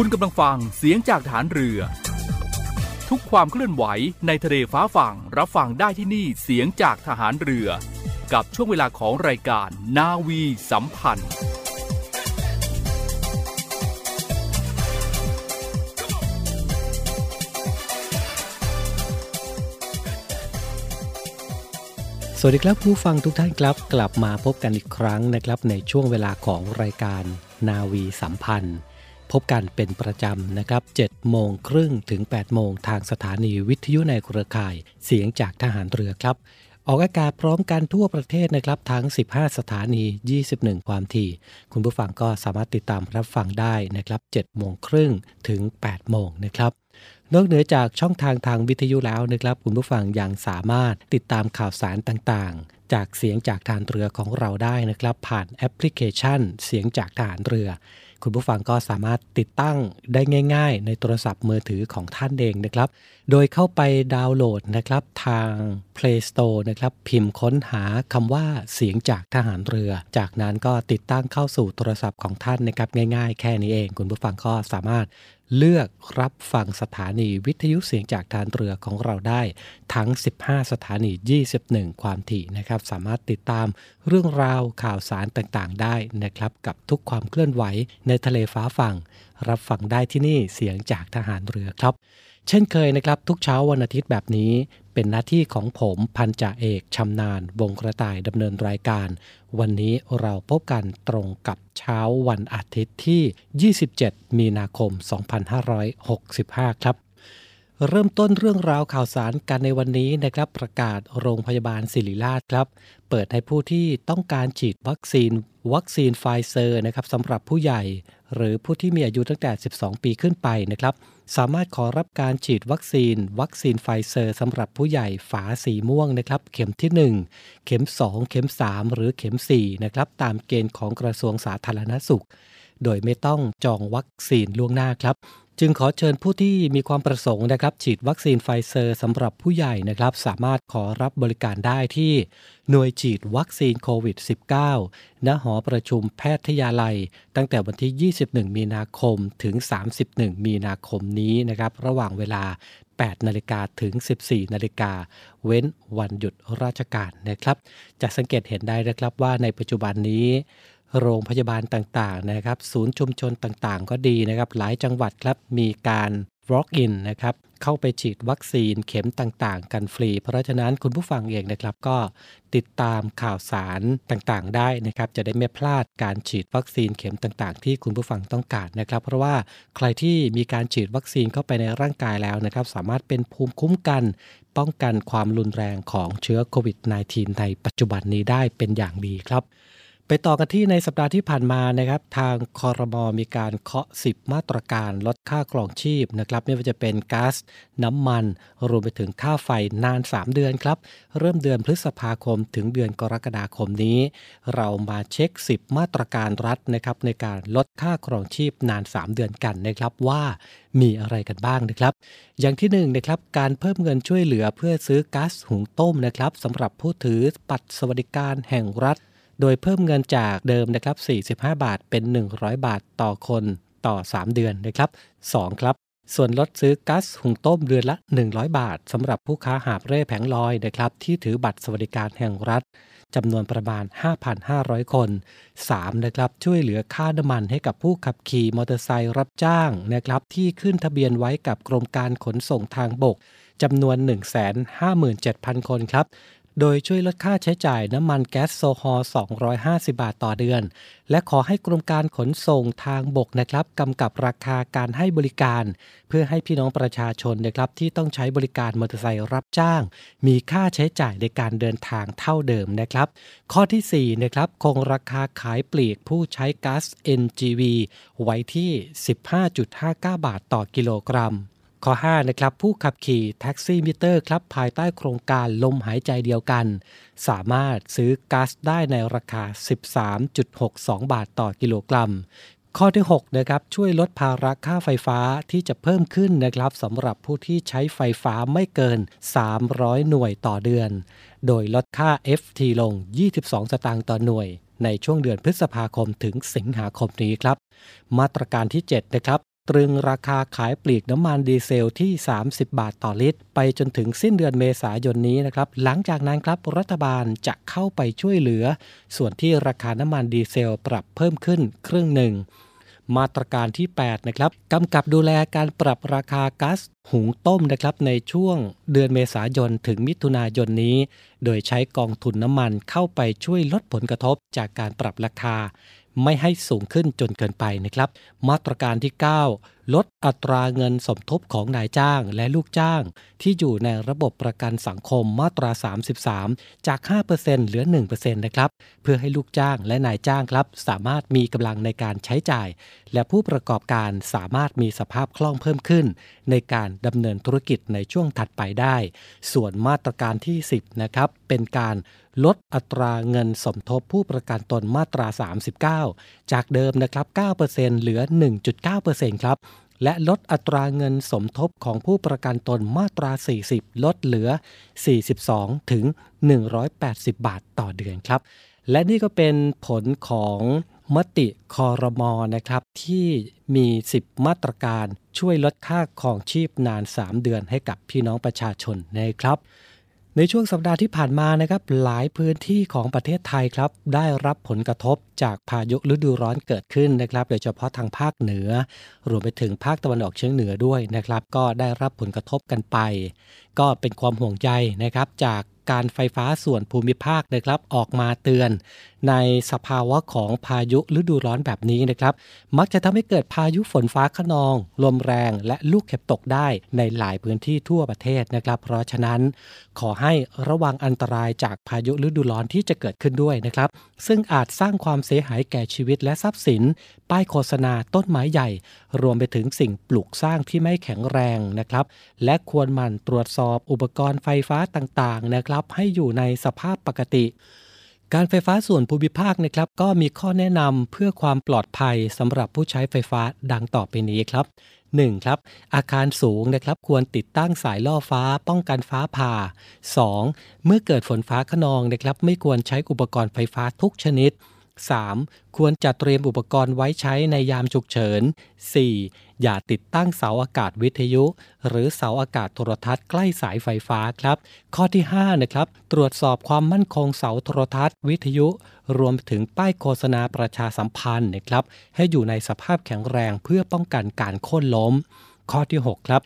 คุณกำลังฟังเสียงจากฐานเรือ ทุกความเคลื่อนไหวในทะเลฟ้าฝั่งรับฟังได้ที่นี่เสียงจากทหารเรือ กับช่วงเวลาของรายการนาวีสัมพันธ์ สวัสดีครับผู้ฟังทุกท่านครับ กลับมาพบกันอีกครั้งนะครับในช่วงเวลาของรายการนาวีสัมพันธ์ พบกันเป็นประจำนะครับ7โมงครึ่งถึง 8 โมงทางสถานีวิทยุในเครือข่าย เสียงจากทหารเรือครับ ออกอากาศพร้อมกันทั่วประเทศนะครับทั้ง 15 สถานี 21 ความถี่ คุณผู้ฟังก็สามารถติดตามรับฟังได้นะครับ7โมงครึ่งถึง 8 โมงนะครับนอกเหนือจากช่องทางทางวิทยุแล้วนะครับ คุณผู้ฟังยังสามารถติดตามข่าวสารต่างๆ จากเสียงจากฐานเรือของเราได้นะครับ ผ่านแอปพลิเคชัน เสียงจากฐานเรือ คุณผู้ฟังก็สามารถติดตั้งได้ง่าย ๆ ในโทรศัพท์มือถือของท่านเองนะครับ โดยเข้าไปดาวน์โหลดนะครับทาง Play Store นะครับพิมพ์ค้นหาคำว่าเสียงจากทหารเรือ จากนั้นก็ติดตั้งเข้าสู่โทรศัพท์ของท่านนะครับง่ายๆ แค่นี้เอง คุณผู้ฟังก็สามารถเลือกรับฟังสถานีวิทยุเสียงจากทหารเรือของเราได้ ทั้ง 15 สถานี 21 ความถี่นะครับ สามารถติดตามเรื่องราวข่าวสารต่างๆ ได้นะครับ กับทุกความเคลื่อนไหวในทะเลฟ้าฝั่ง รับฟังได้ที่นี่เสียงจากทหารเรือครับ เช่นเคยนะครับ ทุกเช้าวันอาทิตย์แบบนี้ เป็นหน้าที่ของผมพันจ่าเอกชำนาญวงกระต่ายดำเนินรายการ วันนี้เราพบกันตรงกับเช้าวันอาทิตย์ที่ 27 มีนาคม 2565 ครับ เริ่มต้นเรื่องราวข่าวสารกันในวันนี้นะครับประกาศโรงพยาบาลศิริราชครับ เปิดให้ผู้ที่ต้องการฉีดวัคซีน วัคซีนไฟเซอร์นะครับสำหรับผู้ใหญ่ หรือผู้ที่มีอายุตั้งแต่ 12 ปีขึ้นไปนะครับ สามารถขอรับการฉีดวัคซีน วัคซีนไฟเซอร์สำหรับผู้ใหญ่ฝาสีม่วงนะครับ เข็มที่ 1 เข็ม 2 เข็ม 3 หรือเข็ม4นะครับตามเกณฑ์ของกระทรวงสาธารณสุข โดยไม่ต้องจองวัคซีนล่วงหน้าครับ จึงขอเชิญผู้ที่มีความประสงค์นะครับ ฉีดวัคซีนไฟเซอร์สำหรับผู้ใหญ่นะครับ สามารถขอรับบริการได้ที่ หน่วยฉีดวัคซีนโควิด -19 ณหอประชุมแพทยาลัย ตั้งแต่วันที่ 21 มีนาคมถึง 31 มีนาคมนี้นะครับ ระหว่างเวลา 8 นาฬิกาถึง 14 นาฬิกา เว้นวันหยุดราชการนะครับ จะสังเกตเห็นได้นะครับว่าในปัจจุบันนี้ โรงพยาบาลต่างๆนะครับ ศูนย์ชุมชนต่างๆ ก็ดีนะครับ หลายจังหวัดครับมีการ walk in นะครับ เข้าไปฉีดวัคซีนเข็มต่างๆ กันฟรี เพราะฉะนั้นคุณผู้ฟังเองนะครับก็ติดตามข่าวสารต่างๆ ได้นะครับ จะได้ไม่พลาดการฉีดวัคซีนเข็มต่างๆ ที่คุณผู้ฟังต้องการนะครับ เพราะว่าใครที่มีการฉีดวัคซีนเข้าไปในร่างกายแล้วนะครับ สามารถเป็นภูมิคุ้มกัน ป้องกันความรุนแรงของเชื้อโควิด -19 ในปัจจุบันนี้ได้เป็นอย่างดีครับ ไปต่อกันที่ในสัปดาห์ที่ผ่านมานะครับ ทางคอรมอมีการเคาะ 10 มาตรการลดค่าครองชีพนะครับไม่ว่าจะเป็นก๊าซน้ำมัน รวมไปถึงค่าไฟนาน 3 เดือนครับ เริ่มเดือนพฤษภาคมถึงเดือนกรกฎาคมนี้ เรามาเช็ค 10 มาตรการรัฐนะครับในการลดค่าครองชีพนาน 3 เดือนกันนะครับว่ามีอะไรกันบ้างนะครับ อย่างที่1นนะครับการเพิ่มเงินช่วยเหลือเพื่อซื้อก๊าซหุงต้มนะครับสำหรับผู้ถือบัตรสวัสดิการแห่งรัฐ โดยเพิ่มเงินจากเดิมนะครับ45 บาทเป็น 100 บาทต่อคนต่อ 3 เดือนนะครับ 2 ครับ ส่วนลดซื้อก๊าซหุงต้มเดือนละ 100 บาทสำหรับผู้ค้าหาบเร่แผงลอยนะครับที่ถือบัตรสวัสดิการแห่งรัฐจำนวนประมาณ 5,500 คน 3. นะครับช่วยเหลือค่าน้ำมันให้กับผู้ขับขี่มอเตอร์ไซค์รับจ้างนะครับที่ขึ้นทะเบียนไว้กับกรมการขนส่งทางบกจำนวน 157,000 คนครับ โดยช่วยลดค่าใช้จ่ายน้ำมันแก๊สโซฮอล์ 250 บาทต่อเดือน และขอให้กรมการขนส่งทางบกนะครับกำกับราคาการให้บริการ เพื่อให้พี่น้องประชาชนนะครับที่ต้องใช้บริการมอเตอร์ไซค์รับจ้าง มีค่าใช้จ่ายในการเดินทางเท่าเดิมนะครับ ข้อที่4นะครับคงราคาขายปลีกผู้ใช้ก๊าซ NGV ไว้ที่ 15.59 บาทต่อกิโลกรัม ข้อ5นะครับผู้ขับขี่แท็กซี่มิเตอร์ครับภายใต้โครงการลมหายใจเดียวกัน สามารถซื้อก๊าซได้ในราคา 13.62 บาทต่อกิโลกรัม ข้อที่6นะครับช่วยลดภาระค่าไฟฟ้าที่จะเพิ่มขึ้นนะครับสำหรับผู้ที่ใช้ไฟฟ้าไม่เกิน 300 หน่วยต่อเดือน โดยลดค่า FT ลง 22 สตางค์ต่อหน่วย ในช่วงเดือนพฤษภาคมถึงสิงหาคมนี้ครับ มาตรการที่7นะครับ ตรึงราคาขายปลีกน้ำมันดีเซลที่ 30 บาทต่อลิตร ไปจนถึงสิ้นเดือนเมษายนนี้นะครับ หลังจากนั้นครับรัฐบาลจะเข้าไปช่วยเหลือ ส่วนที่ราคาน้ำมันดีเซลปรับเพิ่มขึ้นครึ่งหนึ่งมาตรการที่ 8 นะครับกำกับดูแลการปรับราคาก๊าซหุงต้มนะครับในช่วงเดือนเมษายนถึงมิถุนายนนี้ โดยใช้กองทุนน้ำมันเข้าไปช่วยลดผลกระทบจากการปรับราคา ไม่ให้สูงขึ้นจนเกินไปนะครับ มาตรการที่ 9 ลดอัตราเงินสมทบของนายจ้างและลูกจ้าง ที่อยู่ในระบบประกันสังคมมาตรา 33 จาก 5%เหลือ 1%นะครับ เพื่อให้ลูกจ้างและนายจ้างครับ สามารถมีกำลังในการใช้จ่าย และผู้ประกอบการสามารถมีสภาพคล่องเพิ่มขึ้น ในการดำเนินธุรกิจในช่วงถัดไปได้ ส่วนมาตรการที่ 10 นะครับ เป็นการ ลดอัตราเงินสมทบผู้ประกันตนมาตรา 39 จากเดิมนะครับ9%เหลือ 1.9%ครับ และลดอัตราเงินสมทบของผู้ประกันตนมาตรา 40 ลดเหลือ 42 ถึง 180 บาทต่อเดือนครับ และนี่ก็เป็นผลของมติคอรมอนะครับ ที่มี 10 มาตรการช่วยลดค่าของชีพนาน 3 เดือนให้กับพี่น้องประชาชนนะครับ ในช่วงสัปดาห์ที่ผ่านมานะครับหลายพื้นที่ของประเทศไทยครับ ได้รับผลกระทบจากพายุฤดูร้อนเกิดขึ้นนะครับ โดยเฉพาะทางภาคเหนือ รวมไปถึงภาคตะวันออกเฉียงเหนือด้วยนะครับ ก็ได้รับผลกระทบกันไป ก็เป็นความห่วงใจนะครับ จากการไฟฟ้าส่วนภูมิภาคนะครับออกมาเตือน ในสภาวะของพายุฤดูร้อนแบบนี้นะครับ มักจะทำให้เกิดพายุฝนฟ้าขนอง ลมแรงและลูกเห็บตกได้ในหลายพื้นที่ทั่วประเทศนะครับ เพราะฉะนั้น ขอให้ระวังอันตรายจากพายุฤดูร้อนที่จะเกิดขึ้นด้วยนะครับ ซึ่งอาจสร้างความเสียหายแก่ชีวิตและทรัพย์สิน ป้ายโฆษณาต้นไม้ใหญ่ รวมไปถึงสิ่งปลูกสร้างที่ไม่แข็งแรงนะครับ และควรหมั่นตรวจสอบอุปกรณ์ไฟฟ้าต่างๆนะครับ ให้อยู่ในสภาพปกติ การไฟฟ้าส่วนภูมิภาคนะครับก็มีข้อแนะนำเพื่อความปลอดภัยสำหรับผู้ใช้ไฟฟ้าดังต่อไปนี้ครับ 1. ครับอาคารสูงนะครับควรติดตั้งสายล่อฟ้าป้องกันฟ้าผ่า 2. เมื่อเกิดฝนฟ้าขนองนะครับไม่ควรใช้อุปกรณ์ไฟฟ้าทุกชนิด 3. ควรจัดเตรียมอุปกรณ์ไว้ใช้ในยามฉุกเฉิน 4. อย่าติดตั้งเสาอากาศวิทยุ หรือเสาอากาศโทรทัศน์ใกล้สายไฟฟ้าครับ ข้อที่5นะครับตรวจสอบความมั่นคงเสาโทรทัศน์วิทยุ รวมถึงป้ายโฆษณาประชาสัมพันธ์นะครับให้อยู่ในสภาพแข็งแรงเพื่อป้องกันการโค่นล้ม ข้อที่ 6 ครับ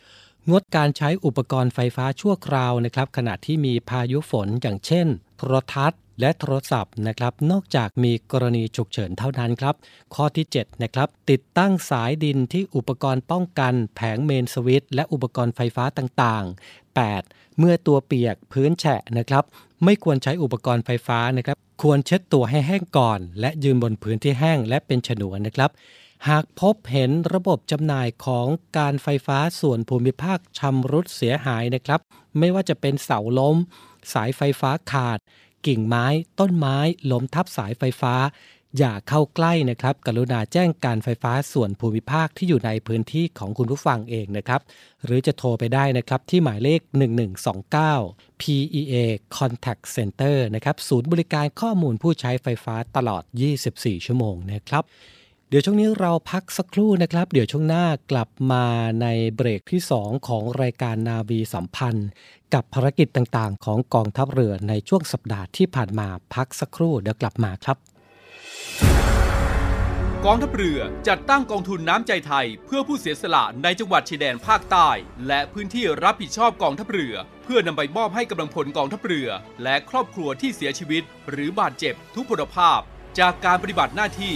งดการใช้อุปกรณ์ไฟฟ้าชั่วคราวนะครับขณะที่มีพายุฝนอย่างเช่น โทรทัศน์ และโทรศัพท์นะครับนอกจากมีกรณีฉุกเฉินเท่านั้นครับ ข้อที่7นะครับติดตั้งสายดินที่อุปกรณ์ป้องกันแผงเมนสวิตและอุปกรณ์ไฟฟ้าต่างๆ 8. เมื่อตัวเปียกพื้นแฉะนะครับไม่ควรใช้อุปกรณ์ไฟฟ้านะครับ ควรเช็ดตัวให้แห้งก่อน และยืนบนพื้นที่แห้งและเป็นฉนวนนะครับ หากพบเห็นระบบจำหน่ายของการไฟฟ้าส่วนภูมิภาคชำรุดเสียหายนะครับ ไม่ว่าจะเป็นเสาล้ม สายไฟฟ้าขาด กิ่งไม้ ต้นไม้ล้มทับสายไฟฟ้า อย่าเข้าใกล้นะครับ กรุณาแจ้งการไฟฟ้าส่วนภูมิภาคที่อยู่ในพื้นที่ของคุณผู้ฟังเองนะครับ หรือจะโทรไปได้นะครับที่หมายเลข 1129 PEA Contact Center นะครับศูนย์บริการข้อมูลผู้ใช้ไฟฟ้าตลอด 24 ชั่วโมงนะครับ เดี๋ยวช่วงนี้เราพักสักครู่นะครับ เดี๋ยวช่วงหน้ากลับมาในเบรกที่ 2 ของรายการนาวีสัมพันธ์ กับภารกิจต่างๆ ของกองทัพเรือในช่วงสัปดาห์ที่ผ่านมาพักสักครู่เดี๋ยวกลับมาครับ กองทัพเรือจัดตั้งกองทุนน้ำใจไทย เพื่อผู้เสียสละในจังหวัดชายแดนภาคใต้ และพื้นที่รับผิดชอบกองทัพเรือ เพื่อนำไปมอบให้กำลังพลกองทัพเรือ และครอบครัวที่เสียชีวิต หรือบาดเจ็บทุกพลภาพ จากการปฏิบัติหน้าที่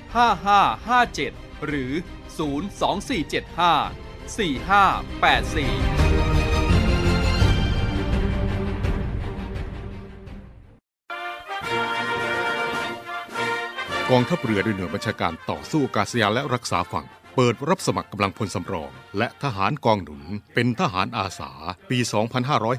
5557 หรือ 02475 4584กองทัพเรือด้วยหน่วยบัญชาการต่อสู้อากาศยานและรักษาฝั่ง เปิดรับสมัครกำลังพลสำรอง และทหารกองหนุน เป็นทหารอาสา ปี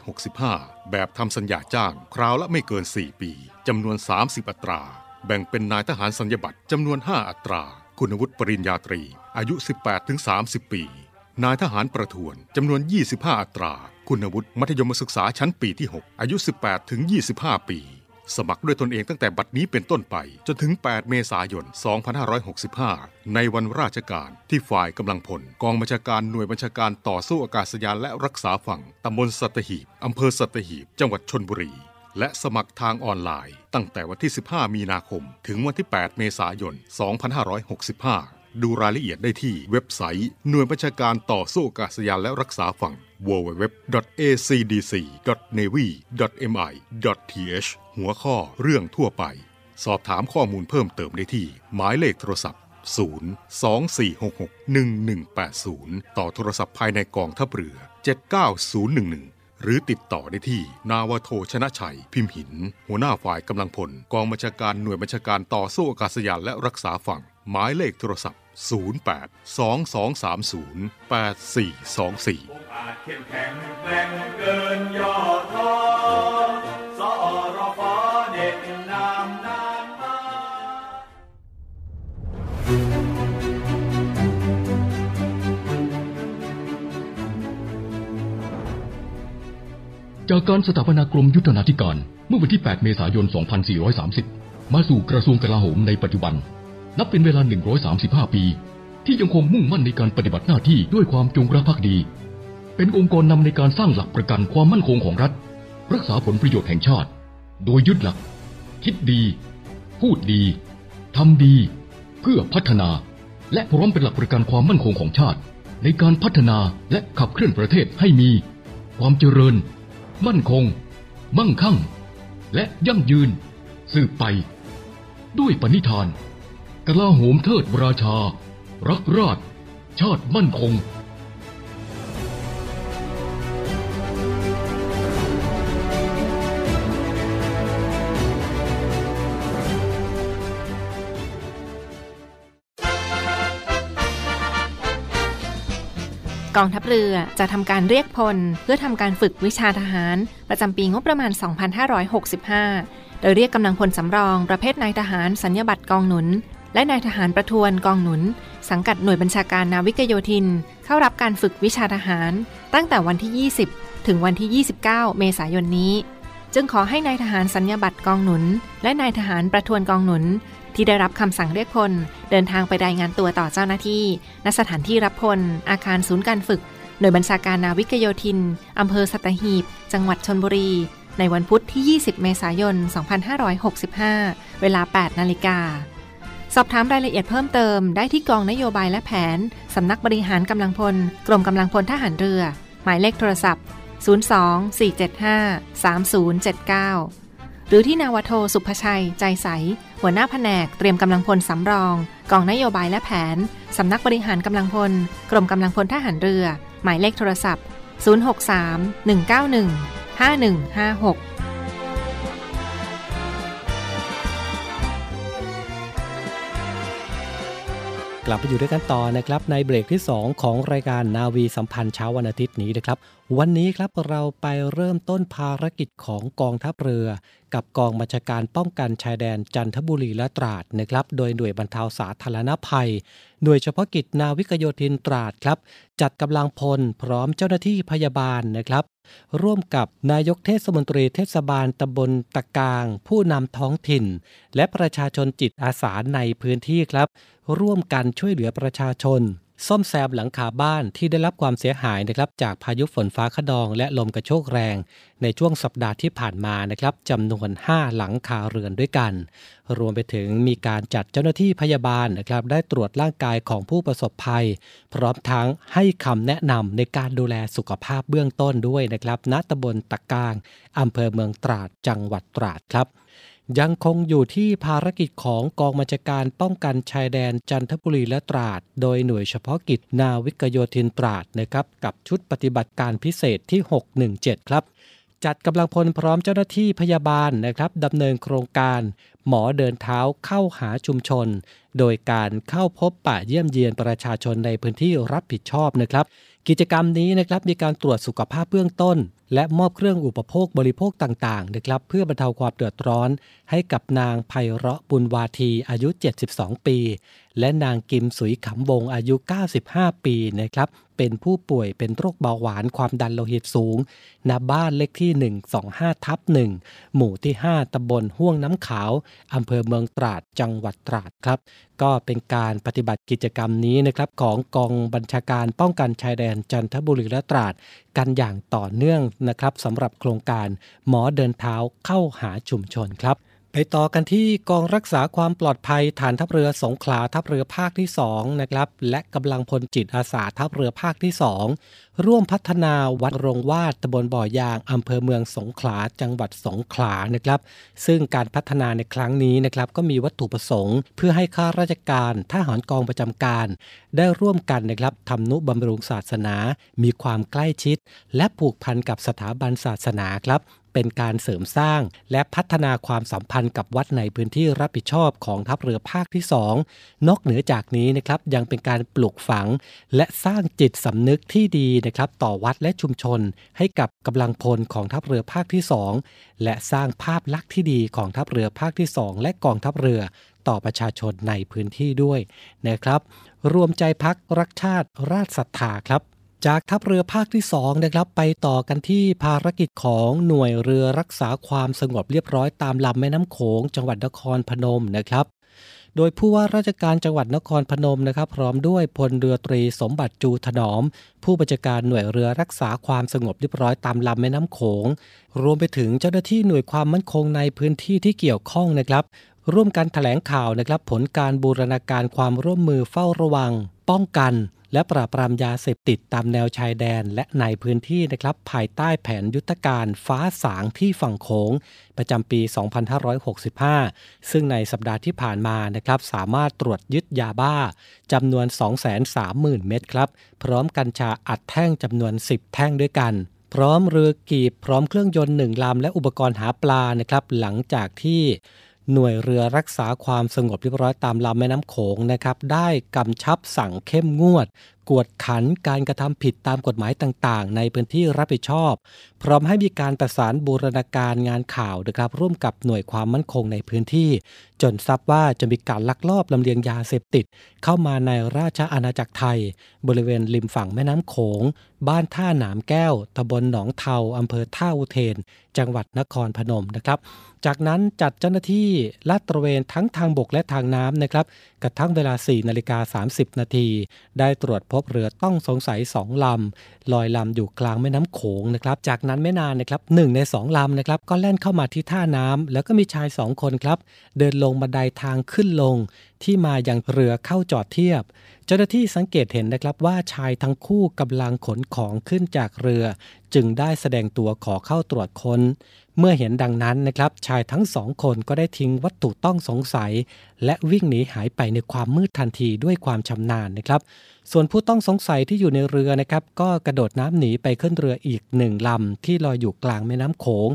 2565 แบบทำสัญญาจ้าง คราวละไม่เกิน 4 ปีจำนวน 30 อัตรา แบ่งเป็นนายทหารสัญญบัตรจำนวน 5 อัตรา คุณวุฒิปริญญาตรี อายุ 18-30 ปี นายทหารประทวนจำนวน 25 อัตรา คุณวุฒิมัธยมศึกษาชั้นปีที่ 6 อายุ 18-25 ปี สมัครด้วยตนเองตั้งแต่บัดนี้เป็นต้นไป จนถึง 8 เมษายน 2565 ในวันราชการที่ฝ่ายกำลังพล กองบัญชาการหน่วยบัญชาการต่อสู้อากาศยานและรักษาฝั่งตำบลสัตหีบอำเภอสัตหีบ จังหวัดชนบุรี และสมัครทางออนไลน์ ตั้งแต่วันที่ 15 มีนาคม ถึงวันที่ 8 เมษายน 2565 ดูรายละเอียดได้ที่เว็บไซต์ หน่วยบัญชาการต่อสู้อากาศยานและรักษาฝั่ง www.acdc.navy.mi.th หัวข้อเรื่องทั่วไป สอบถามข้อมูลเพิ่มเติมได้ที่ หมายเลขโทรศัพท์ 024661180 ต่อโทรศัพท์ภายในกองทัพเรือ 79011 หรือติดต่อได้ที่ นาวโทชนะชัย พิมพ์หิน หัวหน้าฝ่ายกำลังพล กองบัญชาการหน่วยบัญชาการต่อสู้อากาศยานและรักษาฝั่ง หมายเลขโทรศัพท์ 08 2230 8424 จากการสถาปนากรมยุทธนาธิการเมื่อวันที่ 8 เมษายน 2430 มาสู่กระทรวงกลาโหมในปัจจุบัน นับเป็นเวลา 135 ปี ที่ยังคงมุ่งมั่นในการปฏิบัติหน้าที่ด้วยความจงรักภักดี เป็นองค์กรนำในการสร้างหลักประกันความมั่นคงของรัฐ รักษาผลประโยชน์แห่งชาติ โดยยึดหลัก คิดดี พูดดีทำดี เพื่อพัฒนา และพร้อมเป็นหลักประกันความมั่นคงของชาติ ในการพัฒนาและขับเคลื่อนประเทศให้มี ความเจริญ มั่นคง มั่งคั่ง และยั่งยืน สืบไป ด้วยปณิธาน กลาโหมเทิดราชา รักราช ชาติมั่นคง กองทัพเรือจะทำการเรียกพล เพื่อทำการฝึกวิชาทหาร ประจำปีงบประมาณ 2565 โดยเรียกกำลังพลสำรองประเภทนายทหารสัญญบัตรกองหนุน และนายทหารประทวนกองหนุน สังกัดหน่วยบัญชาการนาวิกโยธิน เข้ารับการฝึกวิชาทหาร ตั้งแต่วันที่ 20 ถึงวันที่ 29 เมษายนนี้ จึงขอให้นายทหารสัญญบัตรกองหนุน และนายทหารประทวนกองหนุน ที่ได้รับคำสั่งเรียกพล เดินทางไปรายงานตัวต่อเจ้าหน้าที่ณสถานที่รับพล อาคารศูนย์การฝึก หน่วยบัญชาการนาวิกโยธิน อำเภอสัตหีบ จังหวัดชนบุรี ในวันพุธที่ 20 เมษายน 2565 เวลา 8 นาฬิกา สอบถามรายละเอียดเพิ่มเติมได้ที่กองนโยบายและแผน สำนักบริหารกำลังพล กรมกำลังพลทหารเรือ หมายเลขโทรศัพท์ 02-475-3079 หรือที่นาวโทสุภชัยใจใส หัวหน้าแผนกเตรียมกำลังพลสำรอง กองนโยบายและแผน สำนักบริหารกำลังพล กรมกำลังพลทหารเรือ หมายเลขโทรศัพท์ 063 191 5156 กลับไปอยู่ด้วยกันต่อนะครับในเบรกที่ 2 ของรายการนาวีสัมพันธ์เช้าวันอาทิตย์นี้นะครับ วันนี้ครับเราไปเริ่มต้นภารกิจของกองทัพเรือ กับกองบัญชาการป้องกันชายแดนจันทบุรีและตราดนะครับโดยหน่วยบรรเทาสาธารณภัย หน่วยเฉพาะกิจนาวิกโยธินตราดครับ จัดกำลังพลพร้อมเจ้าหน้าที่พยาบาลนะครับ ร่วมกับนายกเทศมนตรีเทศบาลตำบลตะกาง ผู้นำท้องถิ่น และประชาชนจิตอาสาในพื้นที่ครับ ร่วมกันช่วยเหลือประชาชน ซ่อมแซมหลังคาบ้านที่ได้รับความเสียหายนะครับจากพายุฝนฟ้าขนองและลมกระโชกแรง ในช่วงสัปดาห์ที่ผ่านมานะครับจำนวน 5 หลังคาเรือนด้วยกัน รวมไปถึงมีการจัดเจ้าหน้าที่พยาบาลนะครับได้ตรวจร่างกายของผู้ประสบภัย พร้อมทั้งให้คำแนะนำในการดูแลสุขภาพเบื้องต้นด้วยนะครับณตำบลตะกางอำเภอเมืองตราดจังหวัดตราดครับ ยังคงอยู่ที่ภารกิจของกองบัญชาการป้องกันชายแดนจันทบุรีและตราด โดยหน่วยเฉพาะกิจนาวิกโยธินตราดนะครับกับชุดปฏิบัติการพิเศษที่ 617 ครับ จัดกำลังพลพร้อมเจ้าหน้าที่พยาบาลนะครับดำเนินโครงการ หมอเดินเท้าเข้าหาชุมชน โดยการเข้าพบปะเยี่ยมเยียนประชาชนในพื้นที่รับผิดชอบนะครับ กิจกรรมนี้นะครับมีการตรวจสุขภาพเบื้องต้น และมอบเครื่องอุปโภคบริโภคต่างๆนะครับเพื่อบรรเทาความเดือดร้อน ให้กับนางไพเราะบุญวาทีอายุ 72 ปี และนางกิมสุยขำวงอายุ 95 ปีนะครับเป็นผู้ป่วยเป็นโรคเบาหวานความดันโลหิตสูงณบ้านเลขที่ 125 ทับ1หมู่ที่ 5ตำบลห้วงน้ำขาวอำเภอเมืองตราดจังหวัดตราดครับ ก็เป็นการปฏิบัติกิจกรรมนี้นะครับของกองบัญชาการป้องกันชายแดนจันทบุรีและตราด กันอย่างต่อเนื่องนะครับสำหรับโครงการหมอเดินเท้าเข้าหาชุมชนครับ ไปต่อกันที่กองรักษาความปลอดภัยฐานทัพเรือสงขลาทัพเรือภาคที่2นะครับและกำลังพลจิตอาสาทัพเรือภาคที่ 2 ร่วมพัฒนาวัดโรงวาดตำบลบ่อยางอำเภอเมืองสงขลาจังหวัดสงขลานะครับ ซึ่งการพัฒนาในครั้งนี้นะครับก็มีวัตถุประสงค์ เพื่อให้ข้าราชการทหารกองประจำการ ได้ร่วมกันนะครับทำนุบำรุงศาสนา มีความใกล้ชิด และผูกพันกับสถาบันศาสนาครับ เป็นการเสริมสร้าง และพัฒนาความสัมพันธ์กับวัดในพื้นที่รับผิดชอบของทัพเรือภาคที่ 2 นอกเหนือจากนี้นะครับยังเป็นการปลูกฝัง และสร้างจิตสำนึกที่ดีนะครับต่อวัดและชุมชน ให้กับกำลังพลของทัพเรือภาคที่ 2 และสร้างภาพลักษณ์ที่ดีของทัพเรือภาคที่ 2 และกองทัพเรือต่อประชาชนในพื้นที่ด้วยนะครับ รวมใจพักรักชาติราชศรัทธาครับ จากทัพเรือภาคที่2นะครับไปต่อกันที่ภารกิจของหน่วยเรือรักษาความสงบเรียบร้อยตามลำแม่น้ำโขง จังหวัดนครพนมนะครับ โดยผู้ว่าราชการจังหวัดนครพนมนะครับ พร้อมด้วยพลเรือตรีสมบัติจูถนอม ผู้บัญชาการหน่วยเรือรักษาความสงบเรียบร้อยตามลำแม่น้ำโขง รวมไปถึงเจ้าหน้าที่หน่วยความมั่นคงในพื้นที่ที่เกี่ยวข้องนะครับ ร่วมกันแถลงข่าวนะครับ ผลการบูรณาการความร่วมมือเฝ้าระวัง ป้องกันและปราบปรามยาเสพติดตามแนวชายแดนและในพื้นที่นะครับภายใต้แผนยุทธการฟ้าสางที่ฝั่งโขงประจำปี 2565 ซึ่งในสัปดาห์ที่ผ่านมานะครับสามารถตรวจยึดยาบ้าจำนวน 230,000 เม็ดครับ พร้อมกัญชาอัดแท่งจำนวน 10 แท่งด้วยกัน พร้อมเรือกีบพร้อมเครื่องยนต์หนึ่งลำและอุปกรณ์หาปลานะครับหลังจากที่ หน่วยเรือรักษาความสงบเรียบร้อยตามลำแม่น้ำโขงนะครับ ได้กำชับสั่งเข้มงวด กวดขันการกระทำผิดตามกฎหมายต่างๆ ในพื้นที่รับผิดชอบ พร้อมให้มีการประสานบูรณาการงานข่าวนะครับร่วมกับหน่วยความมั่นคงในพื้นที่ จนทราบว่าจะมีการลักลอบลำเลียงยาเสพติด เข้ามาในราชอาณาจักรไทย บริเวณริมฝั่งแม่น้ำโขง บ้านท่าหนามแก้วตำบลหนองเทาอำเภอท่าอุเทน จังหวัดนครพนมนะครับจากนั้นจัดเจ้าหน้าที่ลาดตระเวนทั้งทางบกและทางน้ำนะครับกระทั่งเวลา 4 นาฬิกา 30 นาที ได้ตรวจพบเรือต้องสงสัยสองลำ ลอยลำอยู่กลางแม่น้ำโขงนะครับ จากนั้นไม่นานนะครับหนึ่งในสองลำนะครับก็แล่นเข้ามาที่ท่าน้ำแล้วก็มีชายสองคนครับ เดินลงบันไดทางขึ้นลงที่มาอยังเรือเข้าจอดเทียบ เจ้าหน้าที่สังเกตเห็นนะครับว่าชายทั้งคู่กำลังขนของขึ้นจากเรือ จึงได้แสดงตัวขอเข้าตรวจค้นเมื่อเห็นดังนั้นนะครับ ชายทั้งสองคนก็ได้ทิ้งวัตถุต้องสงสัย และวิ่งหนีหายไปในความมืดทันทีด้วยความชำนาญนะครับ ส่วนผู้ต้องสงสัยที่อยู่ในเรือนะครับก็กระโดดน้ำหนีไปขึ้นเรืออีกหนึ่งลำที่ลอยอยู่กลางแม่น้ำโขง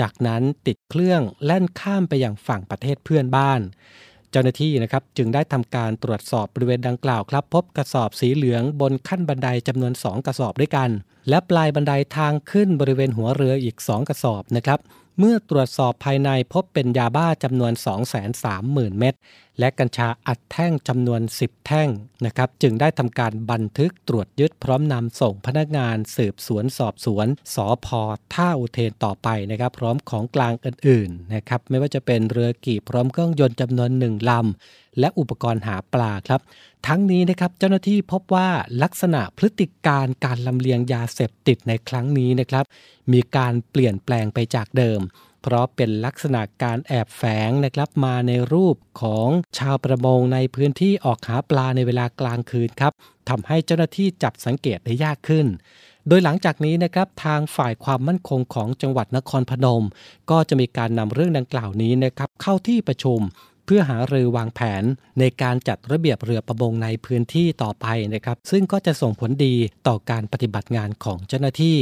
จากนั้นติดเครื่องแล่นข้ามไปยังฝั่งประเทศเพื่อนบ้าน เจ้าหน้าที่นะครับจึงได้ทำการตรวจสอบบริเวณดังกล่าวครับ พบกระสอบสีเหลืองบนขั้นบันไดจำนวน 2 กระสอบด้วยกัน และปลายบันไดทางขึ้นบริเวณหัวเรืออีก 2 กระสอบนะครับเมื่อตรวจสอบภายในพบเป็นยาบ้าจำนวน 230,000 เม็ด และกัญชาอัดแท่งจำนวน 10 แท่งนะครับจึงได้ทำการบันทึกตรวจยึดพร้อมนำส่งพนักงานสืบสวนสอบสวนสอพอท่าอุเทนต่อไปนะครับพร้อมของกลางอื่นๆนะครับไม่ว่าจะเป็นเรือกี่พร้อมเครื่องยนต์จำนวนหนึ่งลำและอุปกรณ์หาปลาครับ ทั้งนี้นะครับเจ้าหน้าที่พบว่าลักษณะพฤติการการลำเลียงยาเสพติดในครั้งนี้นะครับมีการเปลี่ยนแปลงไปจากเดิม เพราะเป็นลักษณะการแอบแฝงนะครับมาในรูปของชาวประมงในพื้นที่ออกหาปลาในเวลากลางคืนครับทำให้เจ้าหน้าที่จับสังเกตได้ยากขึ้น โดยหลังจากนี้นะครับทางฝ่ายความมั่นคงของจังหวัดนครพนม ก็จะมีการนำเรื่องดังกล่าวนี้นะครับเข้าที่ประชุม เพื่อหารือวางแผนในการจัดระเบียบเรือประมงในพื้นที่ต่อไปนะครับ ซึ่งก็จะส่งผลดีต่อการปฏิบัติงานของเจ้าหน้าที่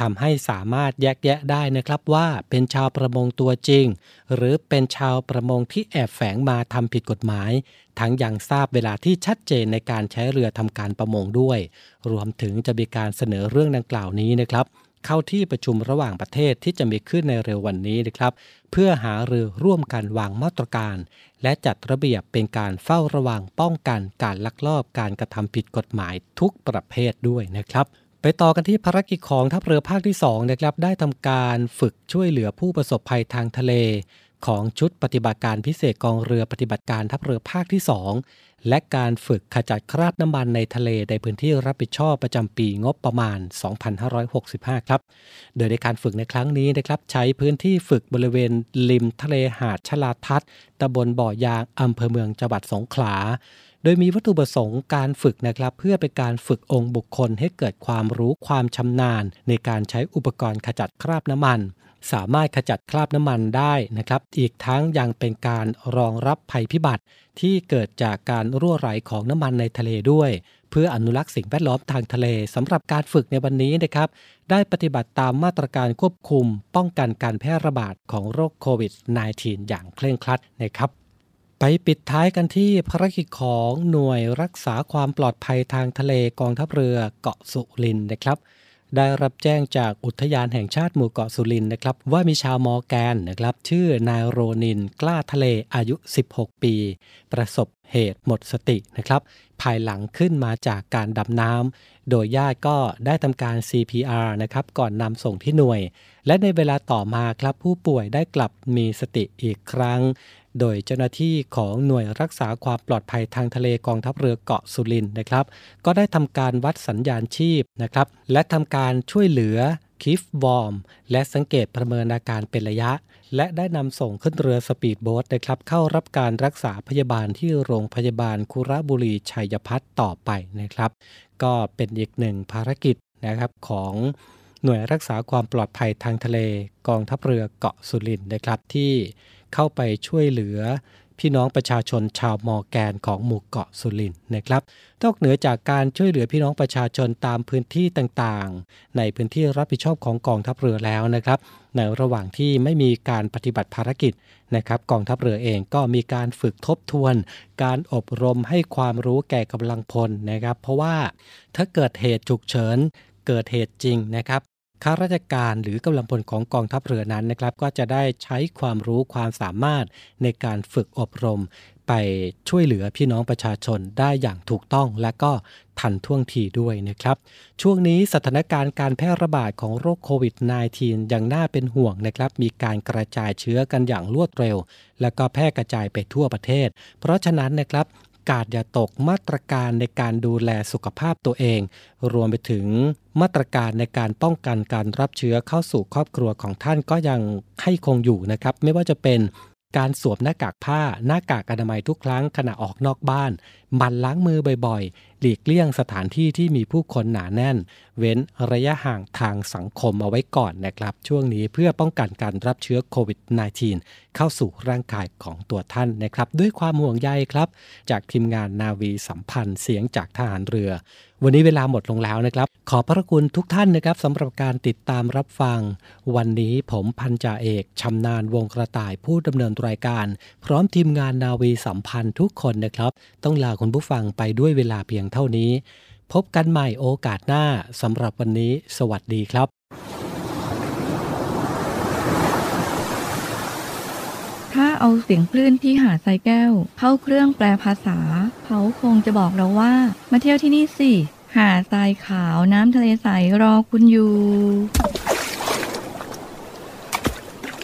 ทำให้สามารถแยกแยะได้นะครับว่าเป็นชาวประมงตัวจริง หรือเป็นชาวประมงที่แอบแฝงมาทำผิดกฎหมาย ทั้งยังทราบเวลาที่ชัดเจนในการใช้เรือทำการประมงด้วย รวมถึงจะมีการเสนอเรื่องดังกล่าวนี้นะครับ เข้าที่ประชุมระหว่างประเทศที่จะมีขึ้นในเร็ววันนี้นะครับ เพื่อหาเรือร่วมกันวางมาตรการ และจัดระเบียบเป็นการเฝ้าระวังป้องกันการลักลอบการกระทำผิดกฎหมายทุกประเภทด้วยนะครับไปต่อกันที่ภารกิจของทัพเรือภาคที่2นะครับได้ทำการฝึกช่วยเหลือผู้ประสบภัยทางทะเล ของชุดปฏิบัติการพิเศษกองเรือปฏิบัติการทัพเรือภาคที่ 2 และการฝึกขจัดคราบน้ำมันในทะเลในพื้นที่รับผิดชอบประจำปีงบประมาณ 2565 ครับ โดยในการฝึกในครั้งนี้นะครับ ใช้พื้นที่ฝึกบริเวณริมทะเลหาดชลาทัศน์ตำบลบ่อยางอำเภอเมืองจังหวัดสงขลาโดยมีวัตถุประสงค์การฝึกนะครับ เพื่อเป็นการฝึกองค์บุคคลให้เกิดความรู้ความชำนาญ ในการใช้อุปกรณ์ขจัดคราบน้ำมัน สามารถขจัดคราบน้ำมันได้นะครับ อีกทั้งยังเป็นการรองรับภัยพิบัติที่เกิดจากการรั่วไหลของน้ำมันในทะเลด้วย เพื่ออนุรักษ์สิ่งแวดล้อมทางทะเลสำหรับการฝึกในวันนี้นะครับ ได้ปฏิบัติตามมาตรการควบคุม ป้องกันการแพร่ระบาดของโรคโควิด -19 อย่างเคร่งครัดนะครับไปปิดท้ายกันที่ภารกิจของหน่วยรักษาความปลอดภัยทางทะเลกองทัพเรือเกาะสุรินทร์นะครับ ได้รับแจ้งจากอุทยานแห่งชาติหมู่เกาะสุรินทร์นะครับว่ามีชาวมอร์แกนนะครับชื่อนายโรนินกล้าทะเลอายุ 16 ปี ประสบเหตุหมดสตินะครับ ภายหลังขึ้นมาจากการดำน้ำโดยญาติก็ได้ทำการ CPR นะครับก่อนนำส่งที่หน่วย และในเวลาต่อมาครับผู้ป่วยได้กลับมีสติอีกครั้ง โดยเจ้าหน้าที่ของหน่วยรักษาความปลอดภัยทางทะเลกองทัพเรือเกาะสุรินทร์นะครับ ก็ได้ทำการวัดสัญญาณชีพนะครับ และทำการช่วยเหลือ keep warm และสังเกตประเมินอาการเป็นระยะ และได้นำส่งขึ้นเรือสปีดโบ๊ทนะครับ เข้ารับการรักษาพยาบาลที่โรงพยาบาลคุระบุรีชัยพัฒน์ต่อไปนะครับ ก็เป็นอีกหนึ่งภารกิจนะครับของหน่วยรักษาความปลอดภัยทางทะเล กองทัพเรือเกาะสุรินทร์นะครับที่ เข้าไปช่วยเหลือ พี่น้องประชาชนชาวมอแกนของหมู่เกาะสุรินทร์นะครับนอกเหนือจากการช่วยเหลือพี่น้องประชาชนตามพื้นที่ต่างๆ ในพื้นที่รับผิดชอบของกองทัพเรือแล้วนะครับ ในระหว่างที่ไม่มีการปฏิบัติภารกิจนะครับ กองทัพเรือเองก็มีการฝึกทบทวน การอบรมให้ความรู้แก่กำลังพลนะครับ เพราะว่าถ้าเกิดเหตุฉุกเฉินเกิดเหตุจริงนะครับ ข้าราชการหรือกำลังพลของกองทัพเรือนั้นนะครับ ก็จะได้ใช้ความรู้ความสามารถในการฝึกอบรม ไปช่วยเหลือพี่น้องประชาชนได้อย่างถูกต้องและก็ทันท่วงทีด้วยนะครับ ช่วงนี้สถานการณ์การแพร่ระบาดของโรคโควิด -19 ยังน่าเป็นห่วงนะครับ มีการกระจายเชื้อกันอย่างรวดเร็ว และก็แพร่กระจายไปทั่วประเทศ เพราะฉะนั้นนะครับ กาดอย่าตกมาตรการในการดูแลสุขภาพตัวเอง รวมไปถึงมาตรการในการป้องกันการรับเชื้อเข้าสู่ครอบครัวของท่านก็ยังให้คงอยู่นะครับ ไม่ว่าจะเป็นการสวมหน้ากากผ้า หน้ากากอนามัยทุกครั้งขณะออกนอกบ้าน มันล้างมือบ่อย หลีกเลี่ยงสถานที่ที่มีผู้คนหนาแน่น เว้นระยะห่างทางสังคมเอาไว้ก่อนนะครับ ช่วงนี้เพื่อป้องกันการรับเชื้อโควิด -19 เข้าสู่ร่างกายของตัวท่านนะครับ ด้วยความห่วงใยครับ จากทีมงานนาวีสัมพันธ์เสียงจากทหารเรือ วันนี้เวลาหมดลงแล้วนะครับ ขอพระคุณทุกท่านนะครับสำหรับการติดตามรับฟัง วันนี้ผมพันจ่าเอกชำนาญวงกระต่ายผู้ดำเนินรายการ พร้อมทีมงานนาวีสัมพันธ์ทุกคนนะครับ ต้องลาคุณผู้ฟังไปด้วยเวลาเพียงเท่านี้ พบกันใหม่โอกาสหน้าสำหรับวันนี้ สวัสดีครับถ้าเอาเสียงคลื่นที่หาดทรายแก้ว เข้าเครื่องแปลภาษา เขาคงจะบอกเราว่า มาเที่ยวที่นี่สิ หาดทรายขาวน้ำทะเลใสรอคุณอยู่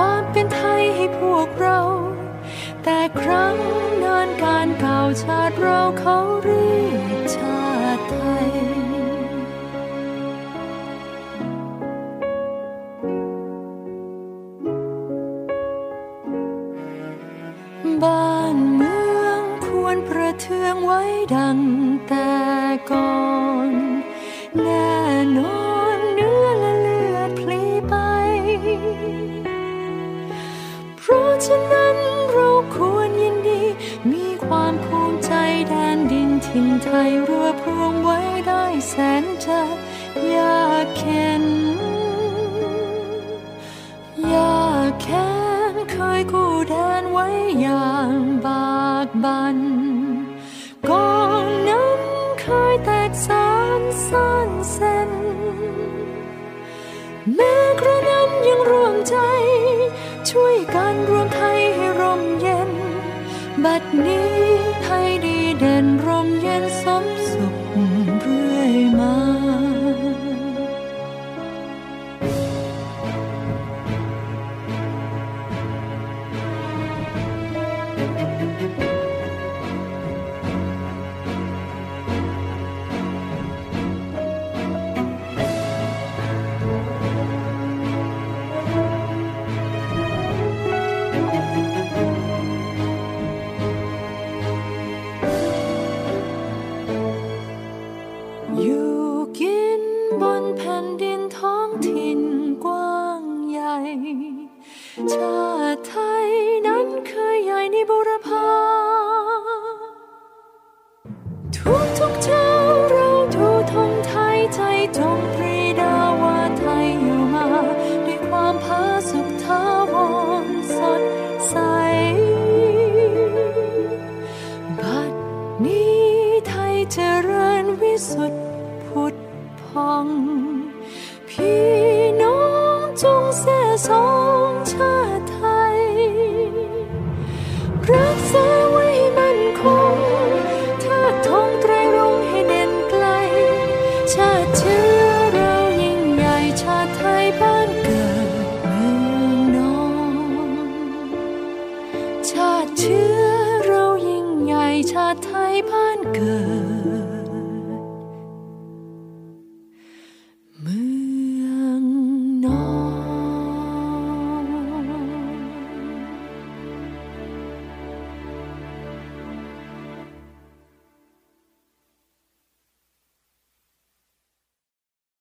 ความเป็นไทยให้พวกเรา แต่ครั้งนานการเก่าชาติเราเขาเรียกชาติไทย บ้านเมืองควรประเทืองไว้ดังแต่ก่อน รัวบรวมไว้ได้แสนจะยากเข็นยากแค้นเคยกู้แดนไว้อย่างบากบันก่อนนั้นเคยแตกสารซ่านเส้นแม้กระนั้นยังรวมใจ ช่วยกันรวมไทยให้ร่มเย็น บัดนี้ ร่ม